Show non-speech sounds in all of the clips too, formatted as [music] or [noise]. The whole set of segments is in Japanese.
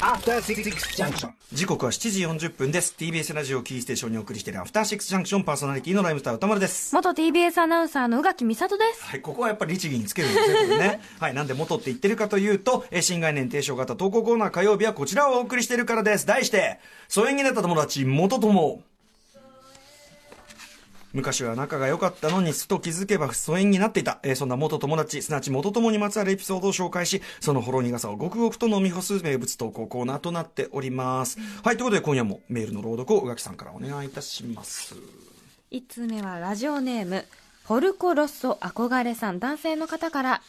After Six Junction. 時刻は7時40分です TBS ラジオキーステーションにお送りしているアフターシックスジャンクションパーソナリティのライムスター歌丸です元 TBS アナウンサーの宇垣美里です。はい、ここはやっぱり律儀につけるんですねこれね。[laughs] はい、なんで元って言ってるかというと、えー新概念提唱型投稿コーナー火曜日はこちらをお送りしているからです。題して、疎遠になった友達、元友。昔は仲が良かったのに、ふと気づけば疎遠になっていた。えーそんな元友達、すなわち元友にまつわるエピソードを紹介し、そのほろ苦さをごくごくと飲み干す名物投稿コーナーとなっております。はい、ということで今夜もメールの朗読を宇垣さんからお願いいたします。1通目はラジオネーム、ポルコロッソ憧れさん、男性の方から、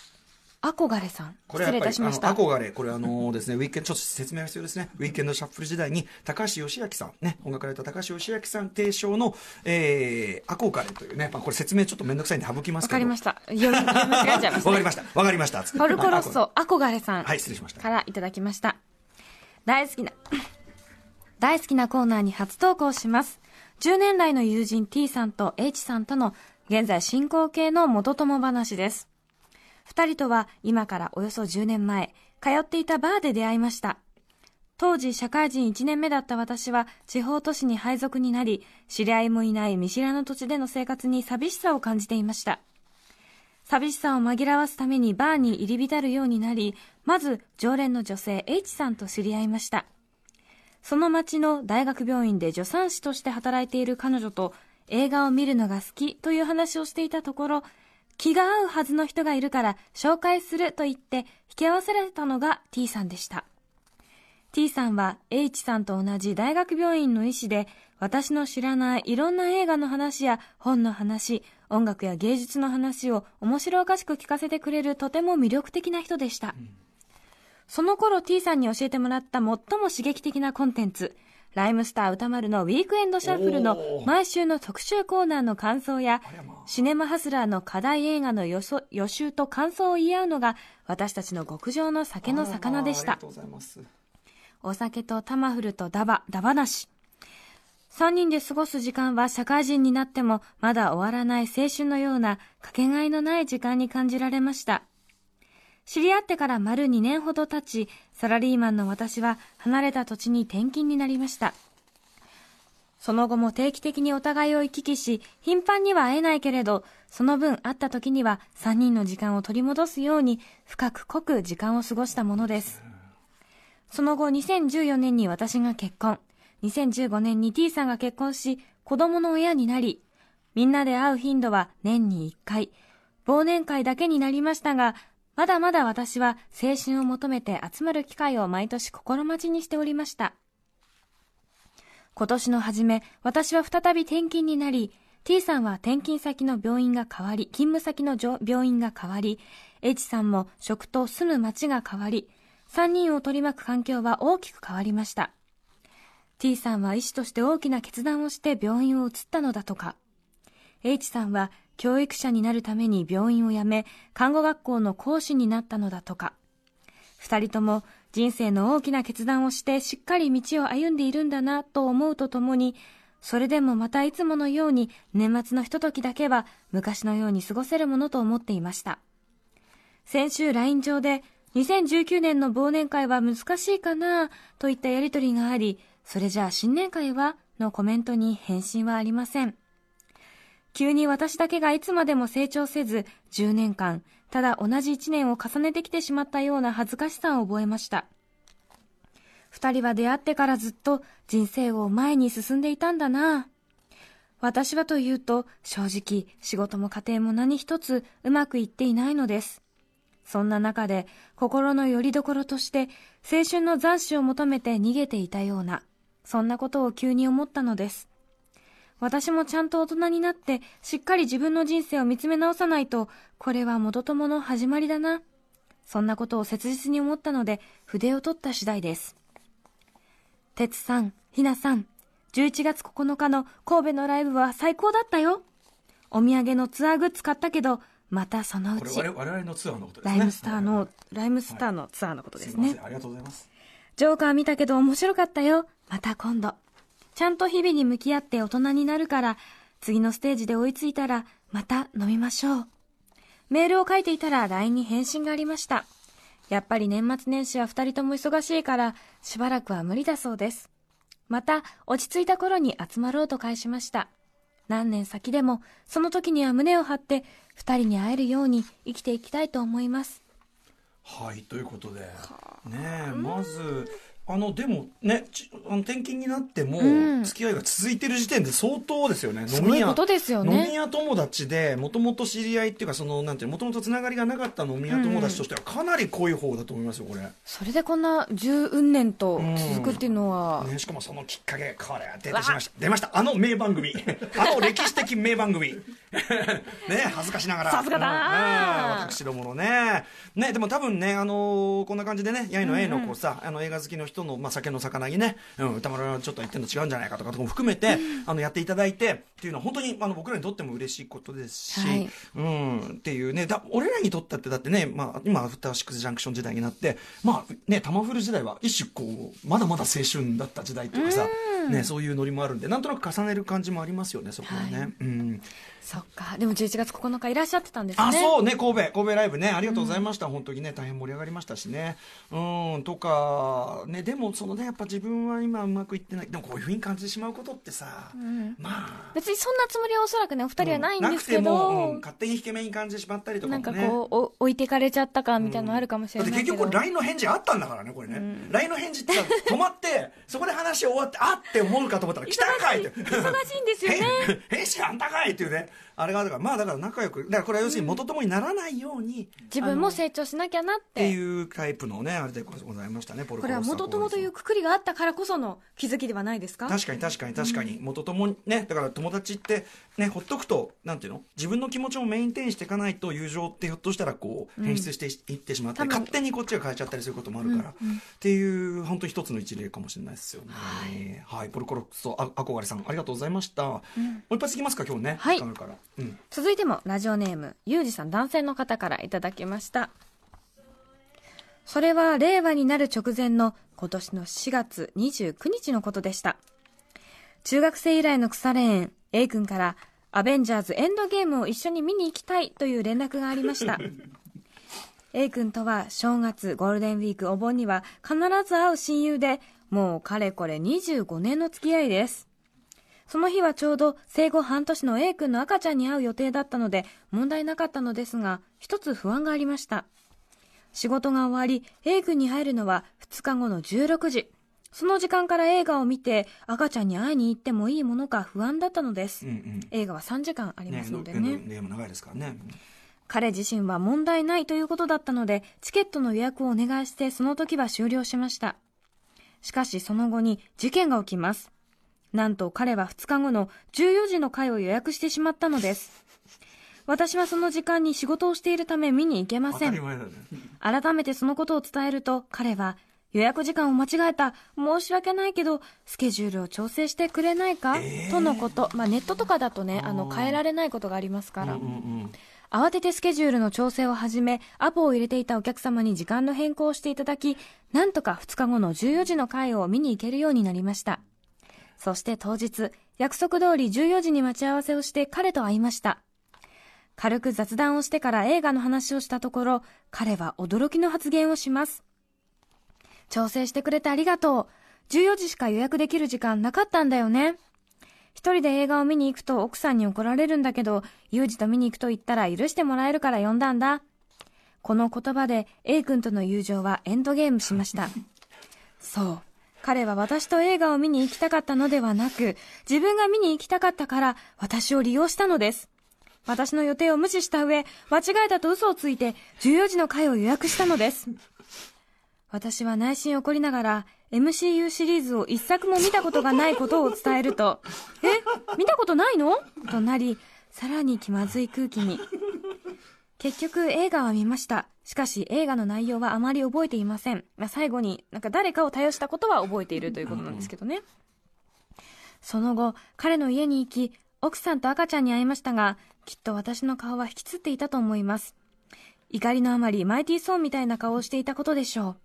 憧れさん。失礼いこれやっぱりたしました。あの憧れ、これあのですね、ウィークエンド、ちょっと説明が必要ですね。ウィークエンドシャッフル時代に、高橋義明さん、ね、音楽ライター高橋義明さん提唱の、えー、憧れというね、まあこれ説明ちょっとめんどくさいんで省きますけど。わかりました。読み読み間違えちゃいました、わかりました。わかりました。ポルコロッソ憧れさん。はい、失礼しました。からいただきました。大好きな、[coughs] 大好きなコーナーに初投稿します。10年来の友人 T さんと H さんとの現在進行形の元友話です。二人とは今からおよそ10年前、通っていたバーで出会いました。当時社会人1年目だった私は地方都市に配属になり、知り合いもいない見知らぬ土地での生活に寂しさを感じていました。寂しさを紛らわすためにバーに入り浸るようになり、まず常連の女性 H さんと知り合いました。その町の大学病院で助産師として働いている彼女と映画を見るのが好きという話をしていたところ、気が合うはずの人がいるから紹介すると言って引き合わせられたのが T さんでした。T さんは H さんと同じ大学病院の医師で、私の知らないいろんな映画の話や本の話、音楽や芸術の話を面白おかしく聞かせてくれるとても魅力的な人でした。その頃 T さんに教えてもらった最も刺激的なコンテンツ、ライムスター歌丸のウィークエンドシャッフルの毎週の特集コーナーの感想や、シネマハスラーの課題映画の予想予習と感想を言い合うのが私たちの極上の酒の魚でした。お酒とタマフルとダバ、ダバなし。三人で過ごす時間は社会人になってもまだ終わらない青春のようなかけがえのない時間に感じられました。知り合ってから丸2年ほど経ち、サラリーマンの私は離れた土地に転勤になりました。その後も定期的にお互いを行き来し、頻繁には会えないけれど、その分会った時には3人の時間を取り戻すように深く濃く時間を過ごしたものです。その後2014年に私が結婚。2015年に T さんが結婚し、子供の親になり、みんなで会う頻度は年に1回。忘年会だけになりましたが、まだまだ私は青春を求めて集まる機会を毎年心待ちにしておりました。今年の初め、私は再び転勤になり、T さんは転勤先の病院が変わり、勤務先の病院が変わり、H さんも職と住む町が変わり、3人を取り巻く環境は大きく変わりました。T さんは医師として大きな決断をして病院を移ったのだとか。H さんは教育者になるために病院を辞め、看護学校の講師になったのだとか。二人とも人生の大きな決断をしてしっかり道を歩んでいるんだなと思うとともに、それでもまたいつものように年末のひとときだけは昔のように過ごせるものと思っていました。先週 LINE 上で2019年の忘年会は難しいかなといったやりとりがあり、それじゃあ新年会はのコメントに返信はありません。急に私だけがいつまでも成長せず、10年間、ただ同じ1年を重ねてきてしまったような恥ずかしさを覚えました。二人は出会ってからずっと人生を前に進んでいたんだな。私はというと、正直仕事も家庭も何一つうまくいっていないのです。そんな中で心の拠り所として青春の残滓を求めて逃げていたような、そんなことを急に思ったのです。私もちゃんと大人になってしっかり自分の人生を見つめ直さないと、これは元友の始まりだな。そんなことを切実に思ったので筆を取った次第です。哲さん、ひなさん、11月9日の神戸のライブは最高だったよ。お土産のツアーグッズ買ったけど、またそのうちこれ我。々のツアーのことですね。ライムスターの、ライムスターのツアーのことですねすいません。。ありがとうございます。ジョーカー見たけど面白かったよ。また今度。ちゃんと日々に向き合って大人になるから、次のステージで追いついたら、また飲みましょう。メールを書いていたら LINE に返信がありました。やっぱり年末年始は二人とも忙しいから、しばらくは無理だそうです。また、落ち着いた頃に集まろうと返しました。何年先でも、その時には胸を張って、二人に会えるように生きていきたいと思います。はいということでねえまずあのでもねちあの転勤になっても、うん。付き合いが続いてる時点で相当ですよね。すごいことですよね。飲み屋友達でもともと知り合いっていうかそのなんていうもともとつながりがなかった飲み屋友達としてはかなり濃い方だと思いますよこれ、それでこんな十運年と続くっていうのは、ね、しかもそのきっかけこれは出てしました。出ました。あの名番組。あの歴史的名番組ね恥ずかしながら。さすがだーうん。うん私どものね。ねでも多分ねあのーこんな感じでねやいのえいのこうさ、あの映画好きの人の、まあ、酒の魚にね、うん、歌丸はちょっと言ってるの違うんじゃないかとかとかも含めて、あのやっていただいてっていうのは本当にあの僕らにとっても嬉しいことですし、はい。うんっていうねだ俺らにとったってだってね、まあ、今アフターシックスジャンクション時代になってまあねタマフル時代は一種こうまだまだ青春だった時代っていうかさ、ね、そういうノリもあるんでなんとなく重ねる感じもありますよねそこはね、はい。うんそっか。でも11月9日いらっしゃってたんですね。あそうね。神戸神戸ライブね。ありがとうございました、本当にね大変盛り上がりましたしね。うんとかねでもそのねやっぱ自分は今うまくいってない。でもこういうふうに感じてしまうことってさ、まあ。別にそんなつもりはおそらくね、お二人はないんですけなくても、うんど、勝手に引け目に感じてしまったりとかなんかこう、お置いてかれちゃったかみたいなのあるかもしれないけど。結局 LINE の返事あったんだからねこれね、LINE の返事ってさ止まってそこで話終わってあって思うかと思ったら来たんかいって。忙しいんですよね。へ返信あんたかいっていうねあれがあるからまあだから仲良くだからこれは要するに元友にならないように、自分も成長しなきゃなっってて。いうタイプのねあれでございましたねポルコこれは元友というくくりがあったからこその気づきではないですか？確かに確かに確かに、元友ねだから友達ってねほっとくとなんていうの？自分の気持ちをメインテインしていかないと友情ってひょっとしたらこう変質していってしまって、勝手にこっちが変えちゃったりすることもあるから、っていう本当に一つの一例かもしれないですよね。はい、ポルコロッあ憧れさんありがとうございました、もう一発いきますか今日ね。はいから、うん、続いてもラジオネームゆうじさん男性の方からいただきました。それは令和になる直前の今年の4月29日のことでした。中学生以来の腐れ縁 A 君からアベンジャーズエンドゲームを一緒に見に行きたいという連絡がありました。[laughs] A 君とは正月ゴールデンウィークお盆には必ず会う親友でもうかれこれ25年の付き合いですその日はちょうど生後半年の A 君の赤ちゃんに会う予定だったので問題なかったのですが、一つ不安がありました。仕事が終わり、A 君に入るのは2日後の16時。その時間から映画を見て赤ちゃんに会いに行ってもいいものか不安だったのです。うんうん映画は3時間ありねますのでねね。ねも長いですからね彼自身は問題ないということだったので、チケットの予約をお願いしてその時は終了しました。しかしその後に事件が起きます。なんと彼は2日後の14時の回を予約してしまったのです。私はその時間に仕事をしているため見に行けません。ね。改めてそのことを伝えると彼は予約時間を間違えた。申し訳ないけどスケジュールを調整してくれないか、とのこと、まあ、ネットとかだとねあの変えられないことがありますから、うんうん慌ててスケジュールの調整を始め、アポを入れていたお客様に時間の変更をしていただき、なんとか2日後の14時の回を見に行けるようになりました。そして当日、約束通り14時に待ち合わせをして彼と会いました。軽く雑談をしてから映画の話をしたところ、彼は驚きの発言をします。調整してくれてありがとう。14時しか予約できる時間なかったんだよね。一人で映画を見に行くと奥さんに怒られるんだけど、ユージと見に行くと言ったら許してもらえるから呼んだんだ。この言葉で A 君との友情はエンドゲームしました。[laughs] そう。彼は私と映画を見に行きたかったのではなく、自分が見に行きたかったから私を利用したのです。私の予定を無視した上、間違えたと嘘をついて14時の回を予約したのです。私は内心怒りながら MCU シリーズを一作も見たことがないことを伝えると、え？見たことないの？となり、さらに気まずい空気に。結局映画は見ました。しかし映画の内容はあまり覚えていません。まあ、最後になんか誰かを対応したことは覚えているということなんですけどね。その後、彼の家に行き、奥さんと赤ちゃんに会いましたが、きっと私の顔は引きつっていたと思います。怒りのあまりマイティーソーンみたいな顔をしていたことでしょう。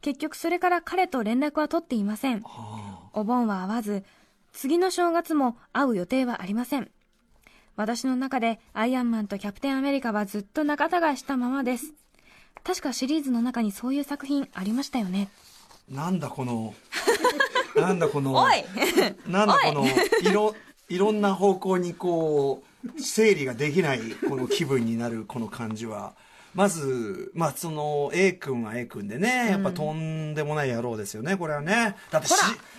結局それから彼と連絡は取っていません。お盆は会わず、次の正月も会う予定はありません。私の中でアイアンマンとキャプテンアメリカはずっと仲違いしたままです。確かシリーズの中にそういう作品ありましたよね。なんだこの、なんだこの、[laughs] おい [laughs] なんだこの、いろ、いろんな方向にこう、整理ができないこの気分になる [laughs] この感じは。まず、まあ、その、A 君は A 君でね、やっぱとんでもない野郎ですよね、これはね。だってし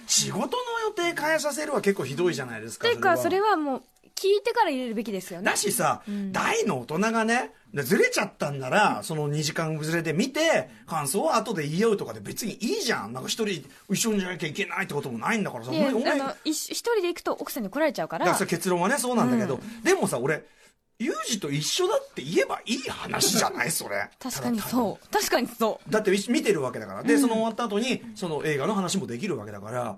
仕事の予定変えさせるは結構ひどいじゃないですか。ていうか、それははもう、聞いてから入れるべきですよねだ。しさ、大の大人がね、でずれちゃったんなら、その2時間ずれで見て、感想を後で言い合うとかで別にいいじゃん。なんか一人一緒にじゃなきゃいけないってこともないんだからさ。いや、あお前の、一一人で行くと奥さんに怒られちゃうからだから。結論はね、そうなんだけど、でもさ、俺、ユージと一緒だって言えばいい話じゃない？それ。確かにそう。確かにそう。だって見てるわけだから。で、その終わった後に、その映画の話もできるわけだから、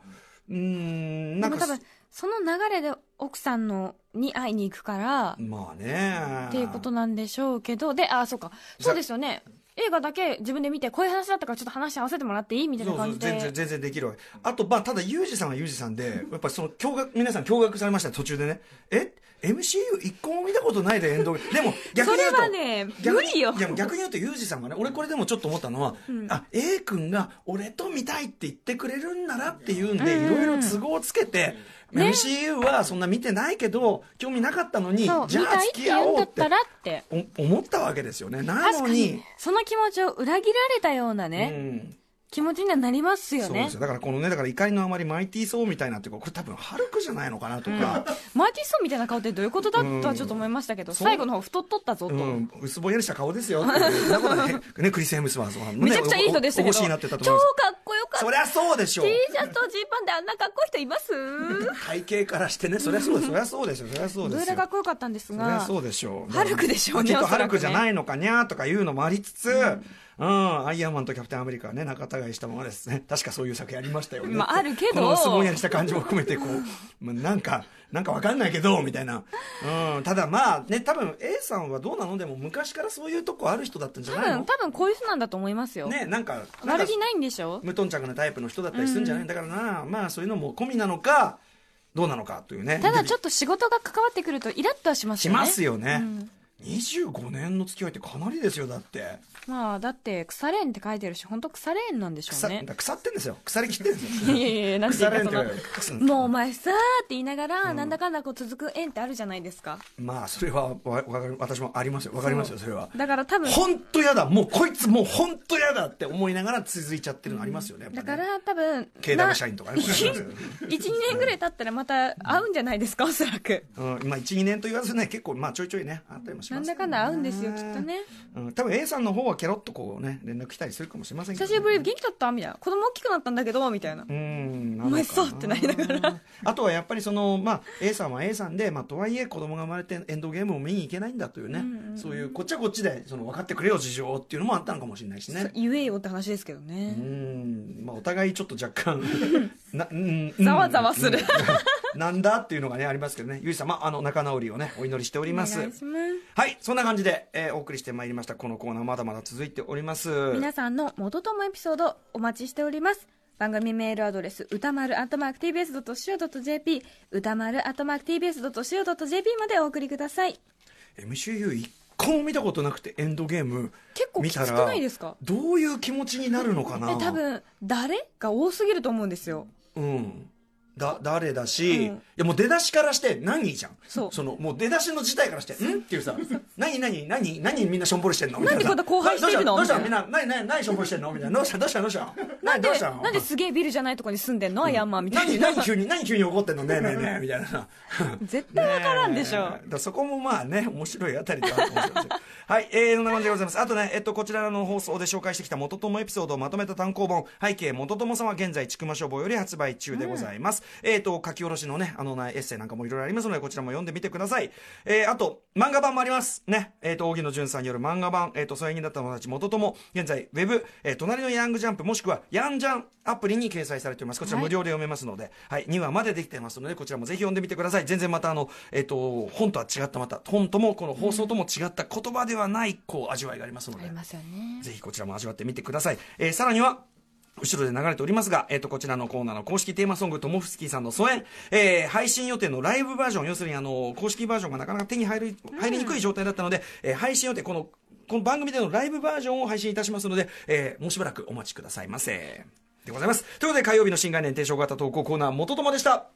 うーん、なんか多、分、その流れで奥さんの、に会いに行くから、まあね。っていうことなんでしょうけど、で、あ、そうか。そうですよね。映画だけ自分で見て、こういう話だったからちょっと話合わせてもらっていいみたいな感じで。全然全然できるわけあとまあただユージさんはユージさんでやっぱりその驚愕皆さん驚愕されました途中でねえ？MCU 一個も見たことないでエンドゲームでも逆に言うとそれはね無理よ。いや逆に言うとユージさんがね俺これでもちょっと思ったのは、あ A 君が俺と見たいって言ってくれるんならっていうんでいろいろ都合をつけて、ね。MCU はそんな見てないけど興味なかったのにじゃあ付き合おうって思ったわけですよね。なのにに、その気持ちを裏切られたようなね、うん気持ちにはなりますよね。そうです。よ。だからこのねだから怒りのあまりマイティーソーみたいなっていうかこれ多分ハルクじゃないのかなとか、マーティソンみたいな顔ってどういうことだとはちょっと思いましたけど、最後の方太っとったぞと。うん、薄ぼんやりした顔ですよ [laughs] ねねクリス・ヘムスワーズは。ねめちゃくちゃいい人でしたけど、おおお越しになってたと超かっこよかった。そりゃそうでしょう。T シャツとジーパンであんなかっこいい人います？[laughs] 体型からしてねそりゃそうですそりゃそうですよ。そりゃそうですよ。どれかっこよかったんですそりゃが、そうでしょう。ハルクでしょうねきっとハルクじゃないのかにゃーとかいうのもありつつ、うん、アイアンマンとキャプテンアメリカはね、仲違いしたままですね。[laughs] 確かそういう作品ありましたよね。まああるけどこの薄ぼんやりした感じも含めて、こう、[laughs] まあ、なんか、なんかわかんないけど、みたいな。うん、ただまあね、多分 A さんはどうなのでも昔からそういうとこある人だったんじゃ多分、ないの？多分こういう人なんだと思いますよ。ね、なんか、なんか悪気ないんでしょ？無頓着なタイプの人だったりするんじゃない、だからな、まあそういうのも込みなのか、どうなのかというね。ただちょっと仕事が関わってくるとイラッとはしますよね。しますよね。うん25年の付き合いってかなりですよ、だって。まあ、だって、腐れんって書いてるし、本当腐れんなんでしょ腐うね。腐ってんですよ。腐りきってんですよ。[laughs] いやいやいや、なんていうもうお前さーって言いながら、なんだかんだこう続く縁ってあるじゃないですか。まあ、それはわわかる私もありますよ。わかりますよ、それは。だから多分、本当やだもうこいつもう本当やだって思いながら続いちゃってるのありますよね。やっぱねだから多分、KW 社員とかね。1、2 [laughs] 年ぐらい経ったらまた会うんじゃないですか、おそらく。うん、まあ、1、2年と言わずね、結構、まあ、ちょいちょいね、あったりもしますなんだかんだ会うんですよ、きっと。ね。うん、多分 A さんの方はケロッとこうね、連絡来たりするかもしれませんけど、久しぶり元気だった？みたいな。子供大きくなったんだけど、みたいなう。ん、お前さってなりながら。[laughs] あとはやっぱりその、まあ、A さんは A さんで、まあ、とはいえ子供が生まれてエンドゲームを見に行けないんだというね、そういう、こっちはこっちで、その、分かってくれよ事情っていうのもあったのかもしれないしね。言えよって話ですけどうね。ん、まあ、お互いちょっと若干、[laughs] な、うん、ざわざわするうんなんだっていうのがね、ありますけどね、ゆいさん、まあ、あの、仲直りをね、お祈りしております。ます。はい、そんな感じで、えーお送りしてまいりました。このコーナーまだまだ続いております。皆さんの元ともエピソードお待ちしております。番組メールアドレス、歌丸アットマーク tbs.co.jp、歌丸アットマーク tbs.co.jp までお送りください。MCU 一個も見たことなくてエンドゲーム結構見たらないですか？どういう気持ちになるのかな？え、多分、誰が多すぎると思うんですよ。うんだ誰だし、うん。いやもう出だしからして何じゃん。そう。のもう出だしの事態からしてん？っていうさ何何何何みんなしょんぼりしてんの？みたいな。なんでこんな荒廃してるの？どうした？みんな何何何しょんぼりしてんの？みたいな。どうした？どうした？どうした？なん何でどうした？の、なんですげえビルじゃないとこに住んでんの？アイアンマンみたいな。何何急に何急に怒ってんの？ねえねえねえ [laughs] みたいな。さ絶対わからんでしょ。だそこもまあね、面白いあたりではあるかもしれません。[laughs] はい、えー、そんな感じでございます。あとね、えっと、こちらの放送で紹介してきた元友エピソードをまとめた単行本、背景元友さんは現在、ちくま書房より発売中でございます。えっと、書き下ろしのね、あのね、エッセイなんかもいろいろありますので、こちらも読んでみてください。えー、あと、漫画版もあります。ね、えっと、荻野淳さんによる漫画版、えっと、疎遠になった友達元友、現在、ウェブ、えー、隣のヤングジャンプ、もしくは、ヤンジャンアプリに掲載されております。こちら無料で読めますので、はい、2話までできてますので、こちらもぜひ読んでみてください。全然またあの、えっ、と、本とは違ったまた、本ともこの放送とも違った言葉ではない、こう、味わいがありますのであり、ますよね。ぜひこちらも味わってみてください。えーさらには、後ろで流れておりますが、えっ、ー、と、こちらのコーナーの公式テーマソング、トモフスキーさんの疎遠、えー、配信予定のライブバージョン、要するにあの、公式バージョンがなかなか手に入る、入りにくい状態だったので、えー、配信予定、この、この番組でのライブバージョンを配信いたしますので、えー、もうしばらくお待ちくださいませ。でございます。ということで、火曜日の新概念提唱型投稿コーナー、元友でした。